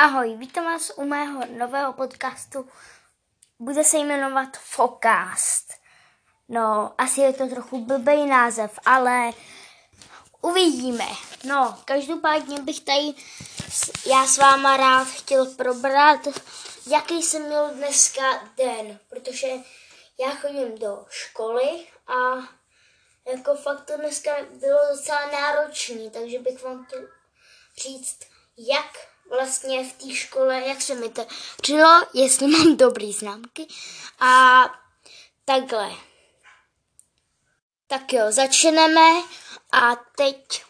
Ahoj, vítám vás u mého nového podcastu. Bude se jmenovat Focast. No, asi je to trochu blbý název, ale uvidíme. No, každopádně bych tady já s váma rád chtěl probrat, jaký jsem měl dneska den, protože já chodím do školy a jako fakt to dneska bylo docela náročný, takže bych vám chtěl říct, jak vlastně v té škole, jak se mi to čilo, jestli mám dobrý známky. A takhle. Tak jo, začneme a teď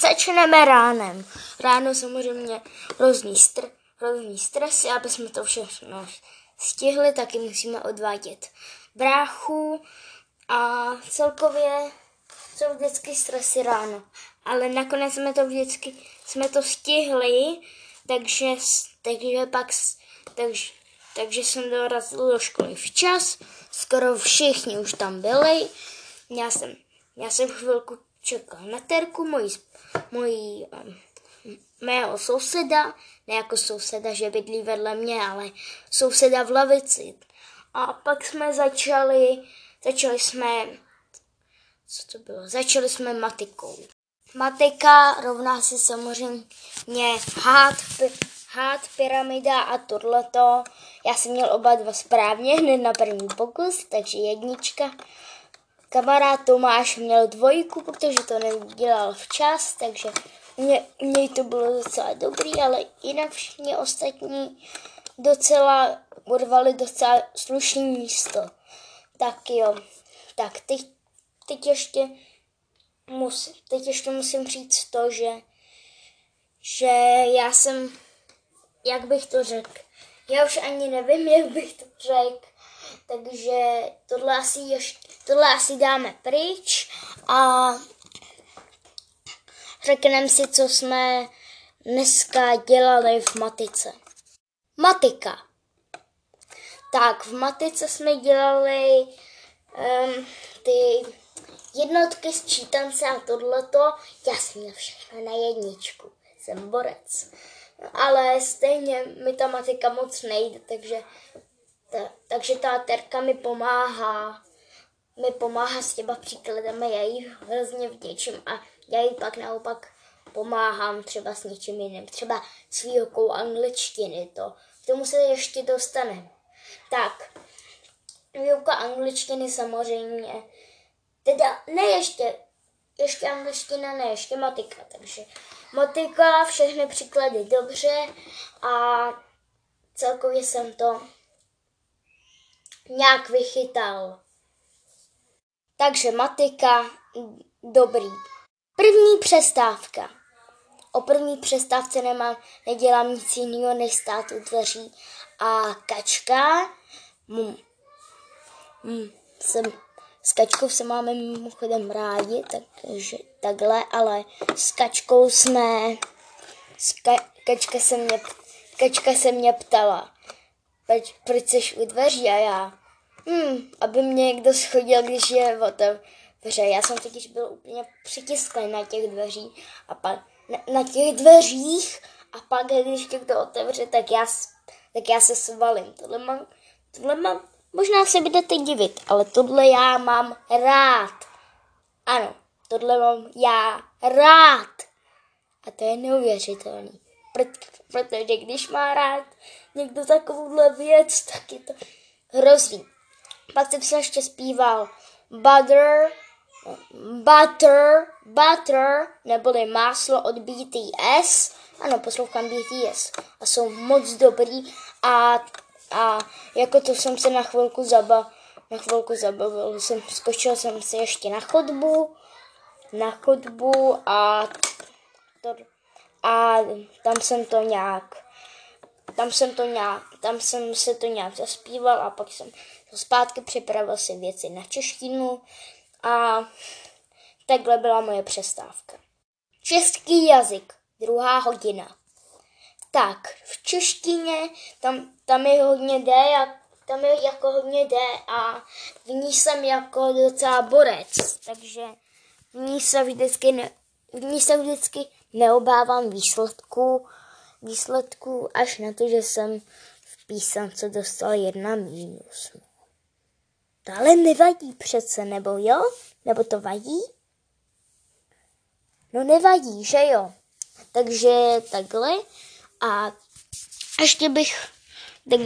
začneme ránem. Ráno samozřejmě hrozný, str- hrozný stres, aby jsme to všechno stihli, taky musíme odvádět bráchu a celkově jsou vždycky stresy ráno. Ale nakonec jsme to vždycky jsme to stihli, takže, takže pak takže, takže jsem dorazil do školy včas, skoro všichni už tam byli. Já jsem, já jsem chvilku čekal na Terku, mojí, mojí um, mého souseda, ne jako souseda, že bydlí vedle mě, ale souseda v lavici. A pak jsme začali, začali jsme, co to bylo, začali jsme matikou. Matika rovná se samozřejmě hád, hád, pyramida a tohleto. Já jsem měl oba dva správně hned na první pokus, takže jednička. Kamarád Tomáš měl dvojku, protože to nedělal včas, takže mě, mě to bylo docela dobrý, ale jinak všichni ostatní docela urvali docela slušný místo. Tak jo, tak teď, teď ještě mus, teď ještě musím říct to, že, že já jsem, jak bych to řekl, já už ani nevím, jak bych to řekl, takže tohle asi, ještě, tohle asi dáme pryč a řekneme si, co jsme dneska dělali v matice. Matika. Tak, v matice jsme dělali um, ty jednotky, sčítance a tohleto, měl všechno na jedničku. Jsem borec. Ale stejně mi ta matika moc nejde, takže, ta, takže ta terka mi pomáhá. Mi pomáhá s těma příkladem já jí hrozně vděčím a já jí pak naopak pomáhám třeba s něčím jiným. Třeba s výukou angličtiny to. K tomu se ještě dostaneme. Tak, výuka angličtiny samozřejmě Teda ne ještě, ještě angličtina, ne ještě matika, takže matika, všechny příklady dobře a celkově jsem to nějak vychytal. Takže matika, dobrý. První přestávka. O první přestávce nemám, nedělám nic jiného, než stát u dveří. A kačka, mm, mm, jsem s kačkou se máme mimochodem rádi, takže takhle, ale s kačkou jsme, ska, kačka, se mě, kačka se mě ptala, proč, proč jsi u dveří a já, hm, aby mě někdo schodil, když je otevře. Já jsem totiž byl úplně přitisklý na těch dveří a pak na, na těch dveřích a pak, když někdo otevře, tak já, tak já se svalím. Tohle mám, tohle mám Možná se budete divit, ale tohle já mám rád. Ano, tohle mám já rád. A to je neuvěřitelný. Protože když má rád někdo takovouhle věc, tak je to hrozný. Pak jsem se ještě zpíval Butter, Butter, Butter, neboli máslo od BTS. Ano, poslouchám BTS a jsou moc dobrý a a jako to jsem se na chvilku zaba, na chvilku zabavil. Jsem, skočil jsem si ještě na chodbu, na chodbu a, to, a tam jsem to nějak, tam jsem to nějak, tam jsem se to nějak zaspíval a pak jsem zpátky připravil si věci na češtinu a takhle byla moje přestávka. Český jazyk, druhá hodina. Tak, v češtině tam, tam je hodně D, a tam je jako hodně D a v ní jsem jako docela borec, takže v ní se vždycky, ne, v ní se vždycky neobávám výsledku, výsledků až na to, že jsem v písance dostal jedna mínus. To ale nevadí přece, nebo jo? Nebo to vadí? No nevadí, že jo? Takže takhle. A ještě bych... Tak,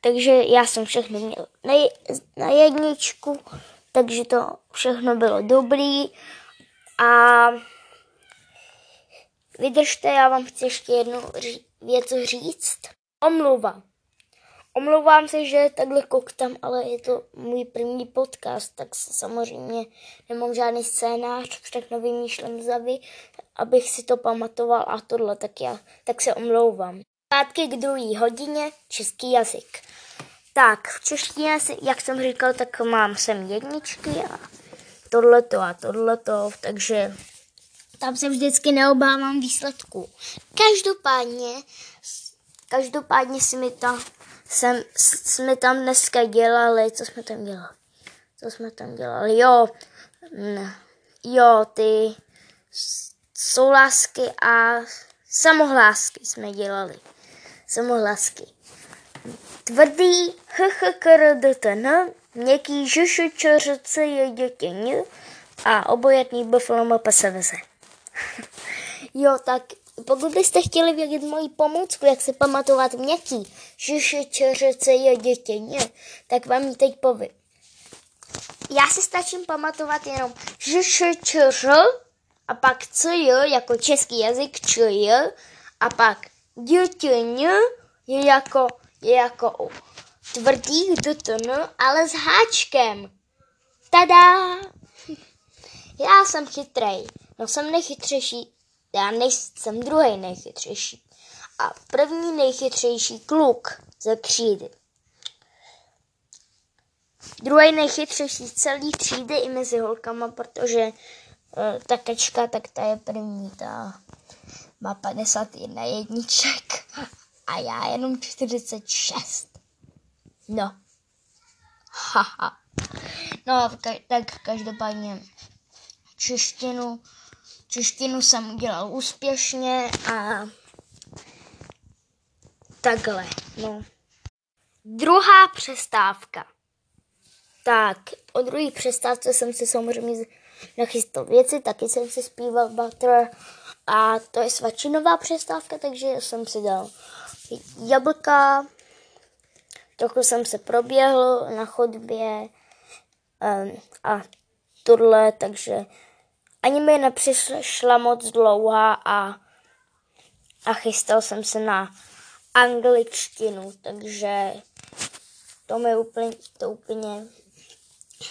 takže já jsem všechno měl na, na jedničku, takže to všechno bylo dobrý. A vydržte, já vám chci ještě jednu věc říct. Omluva. Omlouvám se, že takhle koktám, ale je to můj první podcast, tak samozřejmě nemám žádný scénář, všechno vymýšlím za vy, abych si to pamatoval a tohle, tak já tak se omlouvám. Pátky k druhé hodině, český jazyk. Tak, v češtině, jak jsem říkal, tak mám sem jedničky a tohleto a tohleto, takže tam se vždycky neobávám výsledku. Každopádně, každopádně si mi to jsem, jsme tam dneska dělali, co jsme tam dělali? Co jsme tam dělali? Jo, jo, ty soulásky a samohlásky jsme dělali. Samohlásky. Tvrdý hhkrdtn, měkký žušučořce je dětěň a obojetný bufalom pasaveze. jo, tak pokud byste chtěli vědět moji pomůcku, jak se pamatovat měkký, žušučořce je dětěň, tak vám ji teď povím. Já si stačím pamatovat jenom žušučoř a pak c jako český jazyk č a pak dětěň je jako je jako u tvrdých ale s háčkem. Tada! Já jsem chytrej, no jsem nejchytřejší, já nejsem druhý nejchytřejší. A první nejchytřejší kluk ze křídy. Druhý nejchytřejší z celý třídy i mezi holkama, protože uh, ta kačka, tak ta je první, ta má 51 jedniček a já jenom 46. No. Haha. no, tak každopádně češtinu, češtinu jsem udělal úspěšně a takhle, no. Druhá přestávka. Tak, o druhé přestávce jsem si samozřejmě nachystal věci, taky jsem si zpíval Butter a to je svačinová přestávka, takže jsem si dal jablka, trochu jsem se proběhl na chodbě um, a tohle, takže ani mi nepřišla moc dlouhá a, a chystal jsem se na angličtinu, takže to mi úplně, to úplně,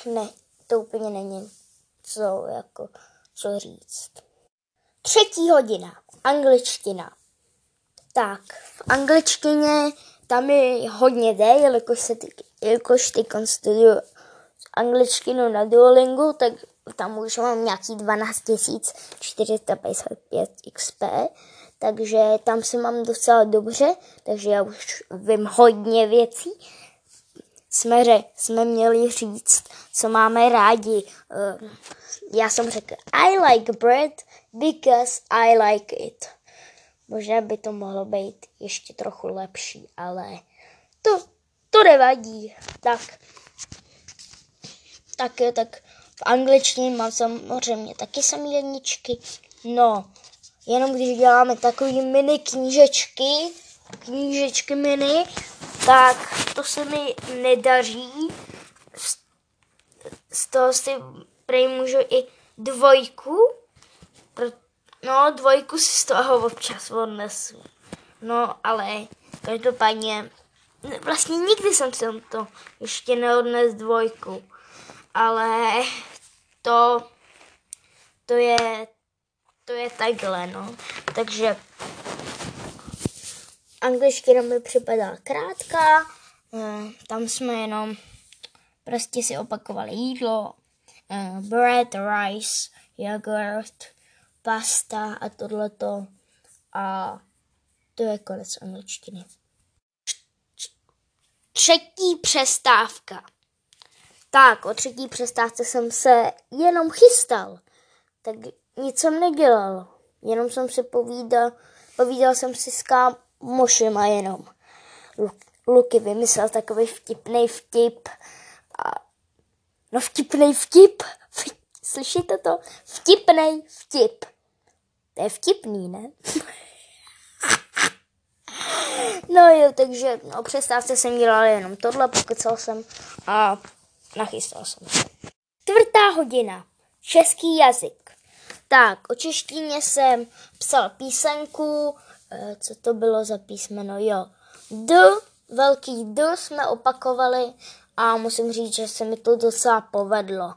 ne, to úplně není co, jako, co říct. Třetí hodina, angličtina. Tak, v angličtině tam je hodně jde, jelikož, se ty, jelikož ty studuju angličtinu na Duolingu, tak tam už mám nějaký 12 455 XP, takže tam se mám docela dobře, takže já už vím hodně věcí. Jsme, ře, jsme měli říct, co máme rádi. Uh, já jsem řekl, I like bread because I like it. Možná by to mohlo být ještě trochu lepší, ale to, to nevadí. Tak, tak tak v angličtině mám samozřejmě taky samý jedničky. No, jenom když děláme takový mini knížečky, knížečky mini, tak to se mi nedaří. Z, toho si prej můžu i dvojku, No, dvojku si z toho občas odnesu. No, ale každopádně, vlastně nikdy jsem si to ještě neodnes dvojku. Ale to, to je, to je takhle, no. Takže angličtina mi připadá krátká, eh, tam jsme jenom prostě si opakovali jídlo, eh, bread, rice, yogurt, pasta a tohleto. A to je konec angličtiny. Třetí přestávka. Tak, o třetí přestávce jsem se jenom chystal. Tak nic jsem nedělal. Jenom jsem se povídal povídal jsem si s kámošema jenom. Luky vymyslel takový vtipný vtip. A, no vtipný vtip. Slyšíte to? Vtipný vtip. To je vtipný, ne? no jo, takže no, přestávce jsem dělal jenom tohle, pokecal jsem a nachystal jsem se. Čtvrtá hodina. Český jazyk. Tak, o češtině jsem psal písenku, eh, co to bylo za písmeno, jo. D, velký D jsme opakovali a musím říct, že se mi to docela povedlo.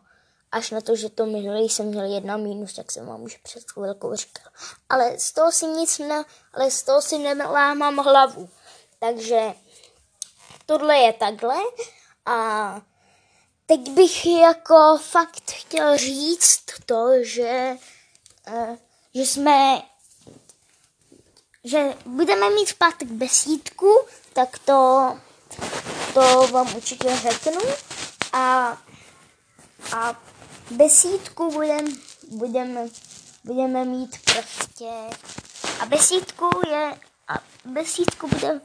Až na to, že to minulý jsem měl jedna mínus, jak jsem vám už před chvilkou říkal. Ale z toho si nic ne, ale z toho si nelámám hlavu. Takže tohle je takhle a teď bych jako fakt chtěl říct to, že, uh, že jsme, že budeme mít v pátek besídku, tak to, to vám určitě řeknu. A, a besídku budeme budem, budeme mít prostě a besídku je a besídku budeme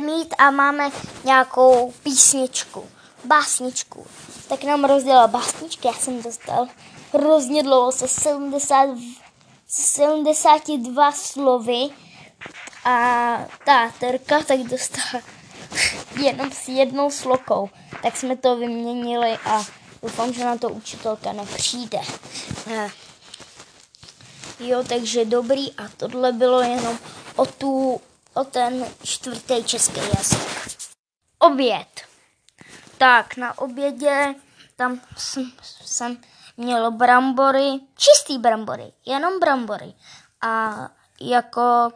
mít a máme nějakou písničku, básničku. Tak nám rozdělala básničky, já jsem dostal hrozně dlouho, se 70, 72 slovy a ta terka tak dostala jenom s jednou slokou. Tak jsme to vyměnili a Doufám, že na to učitelka nepřijde. Eh, jo, takže dobrý a tohle bylo jenom o, tu, o ten čtvrtý český jazyk. Oběd. Tak, na obědě tam jsem, jsem měl brambory, čistý brambory, jenom brambory. A jako,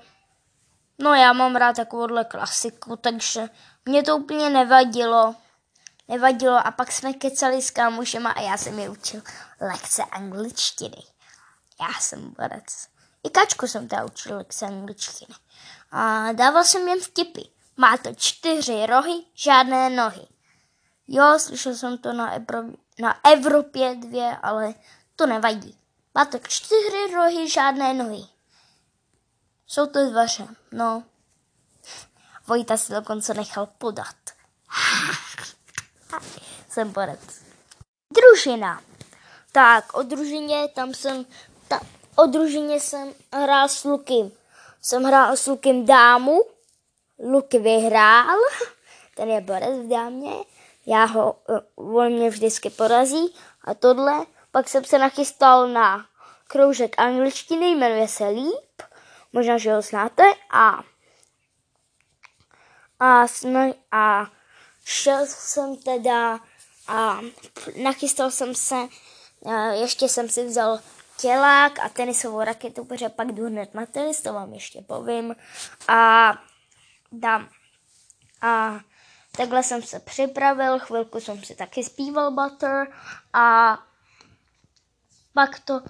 no já mám rád takovouhle klasiku, takže mě to úplně nevadilo nevadilo a pak jsme kecali s kámošema a já jsem je učil lekce angličtiny. Já jsem borec. I kačku jsem teda učil lekce angličtiny. A dával jsem jen vtipy. Má to čtyři rohy, žádné nohy. Jo, slyšel jsem to na, Ebro- na Evropě dvě, ale to nevadí. Má to čtyři rohy, žádné nohy. Jsou to dveře, no. Vojta si dokonce nechal podat. jsem borec. Družina. Tak, o družině tam jsem, ta, o družině jsem hrál s Lukem. Jsem hrál s Lukem dámu, Luky vyhrál, ten je borec v dámě, já ho, eh, on mě vždycky porazí a tohle. Pak jsem se nachystal na kroužek angličtiny, jmenuje se Líp, možná, že ho znáte, a a, a šel jsem teda a nachystal jsem se, ještě jsem si vzal tělák a tenisovou raketu, protože pak jdu hned na tenis, to vám ještě povím. A dám. A takhle jsem se připravil, chvilku jsem si taky zpíval Butter a pak to,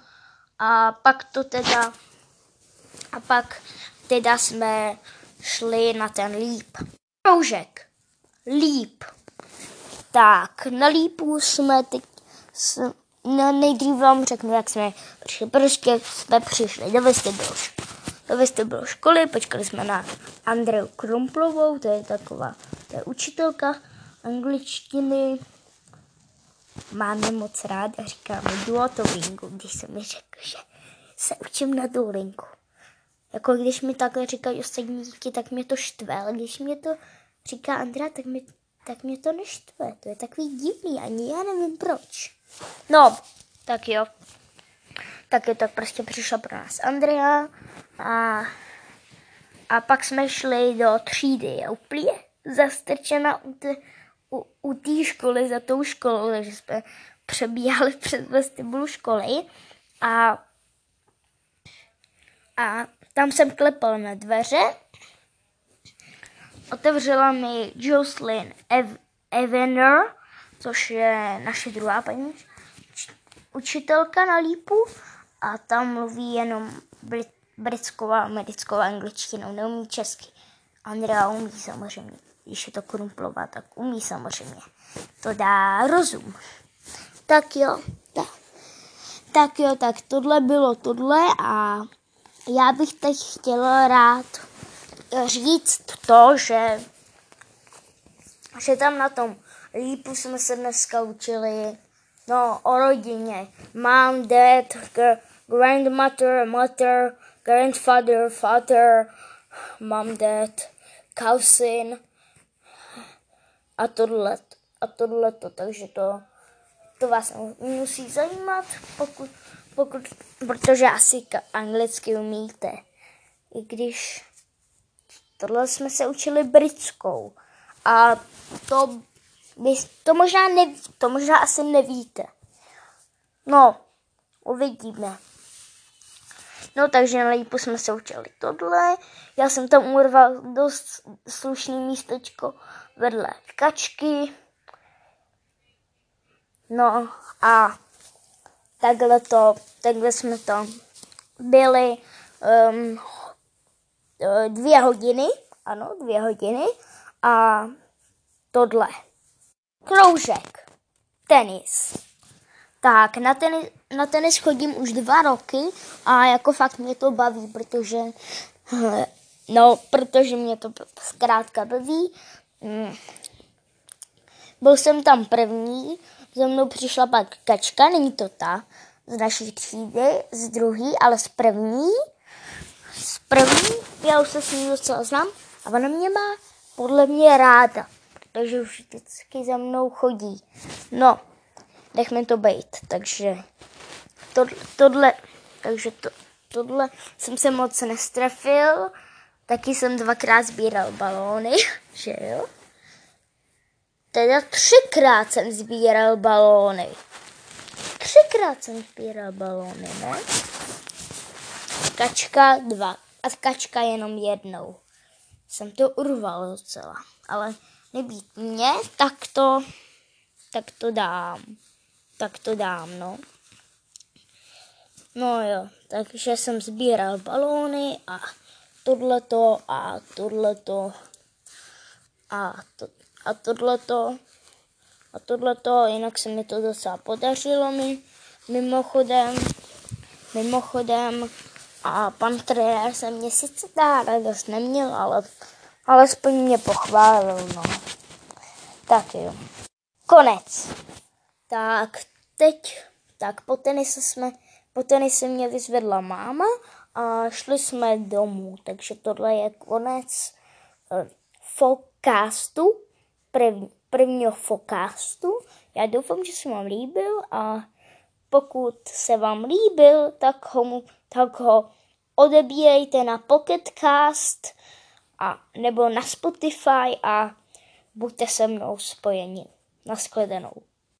a pak to teda, a pak teda jsme šli na ten líp. Kroužek. Líp. Tak, na lípu jsme teď, s, no nejdřív vám řeknu, jak jsme přišli. Prostě jsme přišli do vestibylu, do vestibylu školy, počkali jsme na Andreu Krumplovou, to je taková, to je učitelka angličtiny. Máme moc rád a říkáme duotovinku, když jsem mi řekl, že se učím na Duolinku. Jako když mi takhle říkají ostatní děti, tak mě to štve, ale když mě to říká Andrea, tak mi tak mě to neštve. To je takový divný, ani já nevím proč. No, tak jo. Tak je to prostě přišla pro nás Andrea a, a pak jsme šli do třídy. Já úplně zastrčena u té u, u té školy, za tou školou, takže jsme přebíhali přes vestibulu školy a, a tam jsem klepal na dveře otevřela mi Jocelyn Ev- Evener, což je naše druhá paní učitelka na lípu a tam mluví jenom brit- britskou a americkou angličtinou, neumí česky. Andrea umí samozřejmě, když je to krumplová, tak umí samozřejmě. To dá rozum. Tak jo, tak. Tak jo, tak tohle bylo tohle a já bych teď chtěla rád říct to, že, že tam na tom lípu jsme se dneska učili no, o rodině. Mom, dad, grandmother, mother, grandfather, father, mom, dad, cousin a tohle, a tohle to, takže to, to vás musí zajímat, pokud, pokud, protože asi anglicky umíte. I když tohle jsme se učili britskou a to, to možná, neví, to možná asi nevíte. No, uvidíme. No takže na lípu jsme se učili tohle. Já jsem tam urval dost slušný místečko vedle kačky. No a takhle to, takhle jsme to byli um, dvě hodiny, ano, dvě hodiny a tohle. Kroužek, tenis. Tak, na tenis, na tenis chodím už dva roky a jako fakt mě to baví, protože, no, protože mě to zkrátka baví. Mm. Byl jsem tam první, za mnou přišla pak kačka, není to ta z naší třídy, z druhý, ale z první. Z první, já už se s ní docela znám a ona mě má podle mě ráda, protože už vždycky za mnou chodí. No, nechme to být. Takže to, tohle, takže to, tohle jsem se moc nestrefil. Taky jsem dvakrát sbíral balóny, že jo? Teda třikrát jsem sbíral balóny. Třikrát jsem sbíral balóny, ne? Kačka dva. A kačka jenom jednou. Jsem to urval docela. Ale nebýt mě, tak to, tak to dám tak to dám, no. No jo, takže jsem sbíral balóny a tohleto a tohleto a, to, a tohleto a tohleto, jinak se mi to docela podařilo mi, mimochodem, mimochodem a pan trenér se mě sice dá radost neměl, ale alespoň mě pochválil, no. Tak jo. Konec. Tak teď, tak po tenise jsme, po tenise mě vyzvedla máma a šli jsme domů, takže tohle je konec uh, forecastu, prv, prvního forecastu. Já doufám, že se vám líbil a pokud se vám líbil, tak ho, tak ho odebírejte na Pocketcast a, nebo na Spotify a buďte se mnou spojeni. Naschledanou.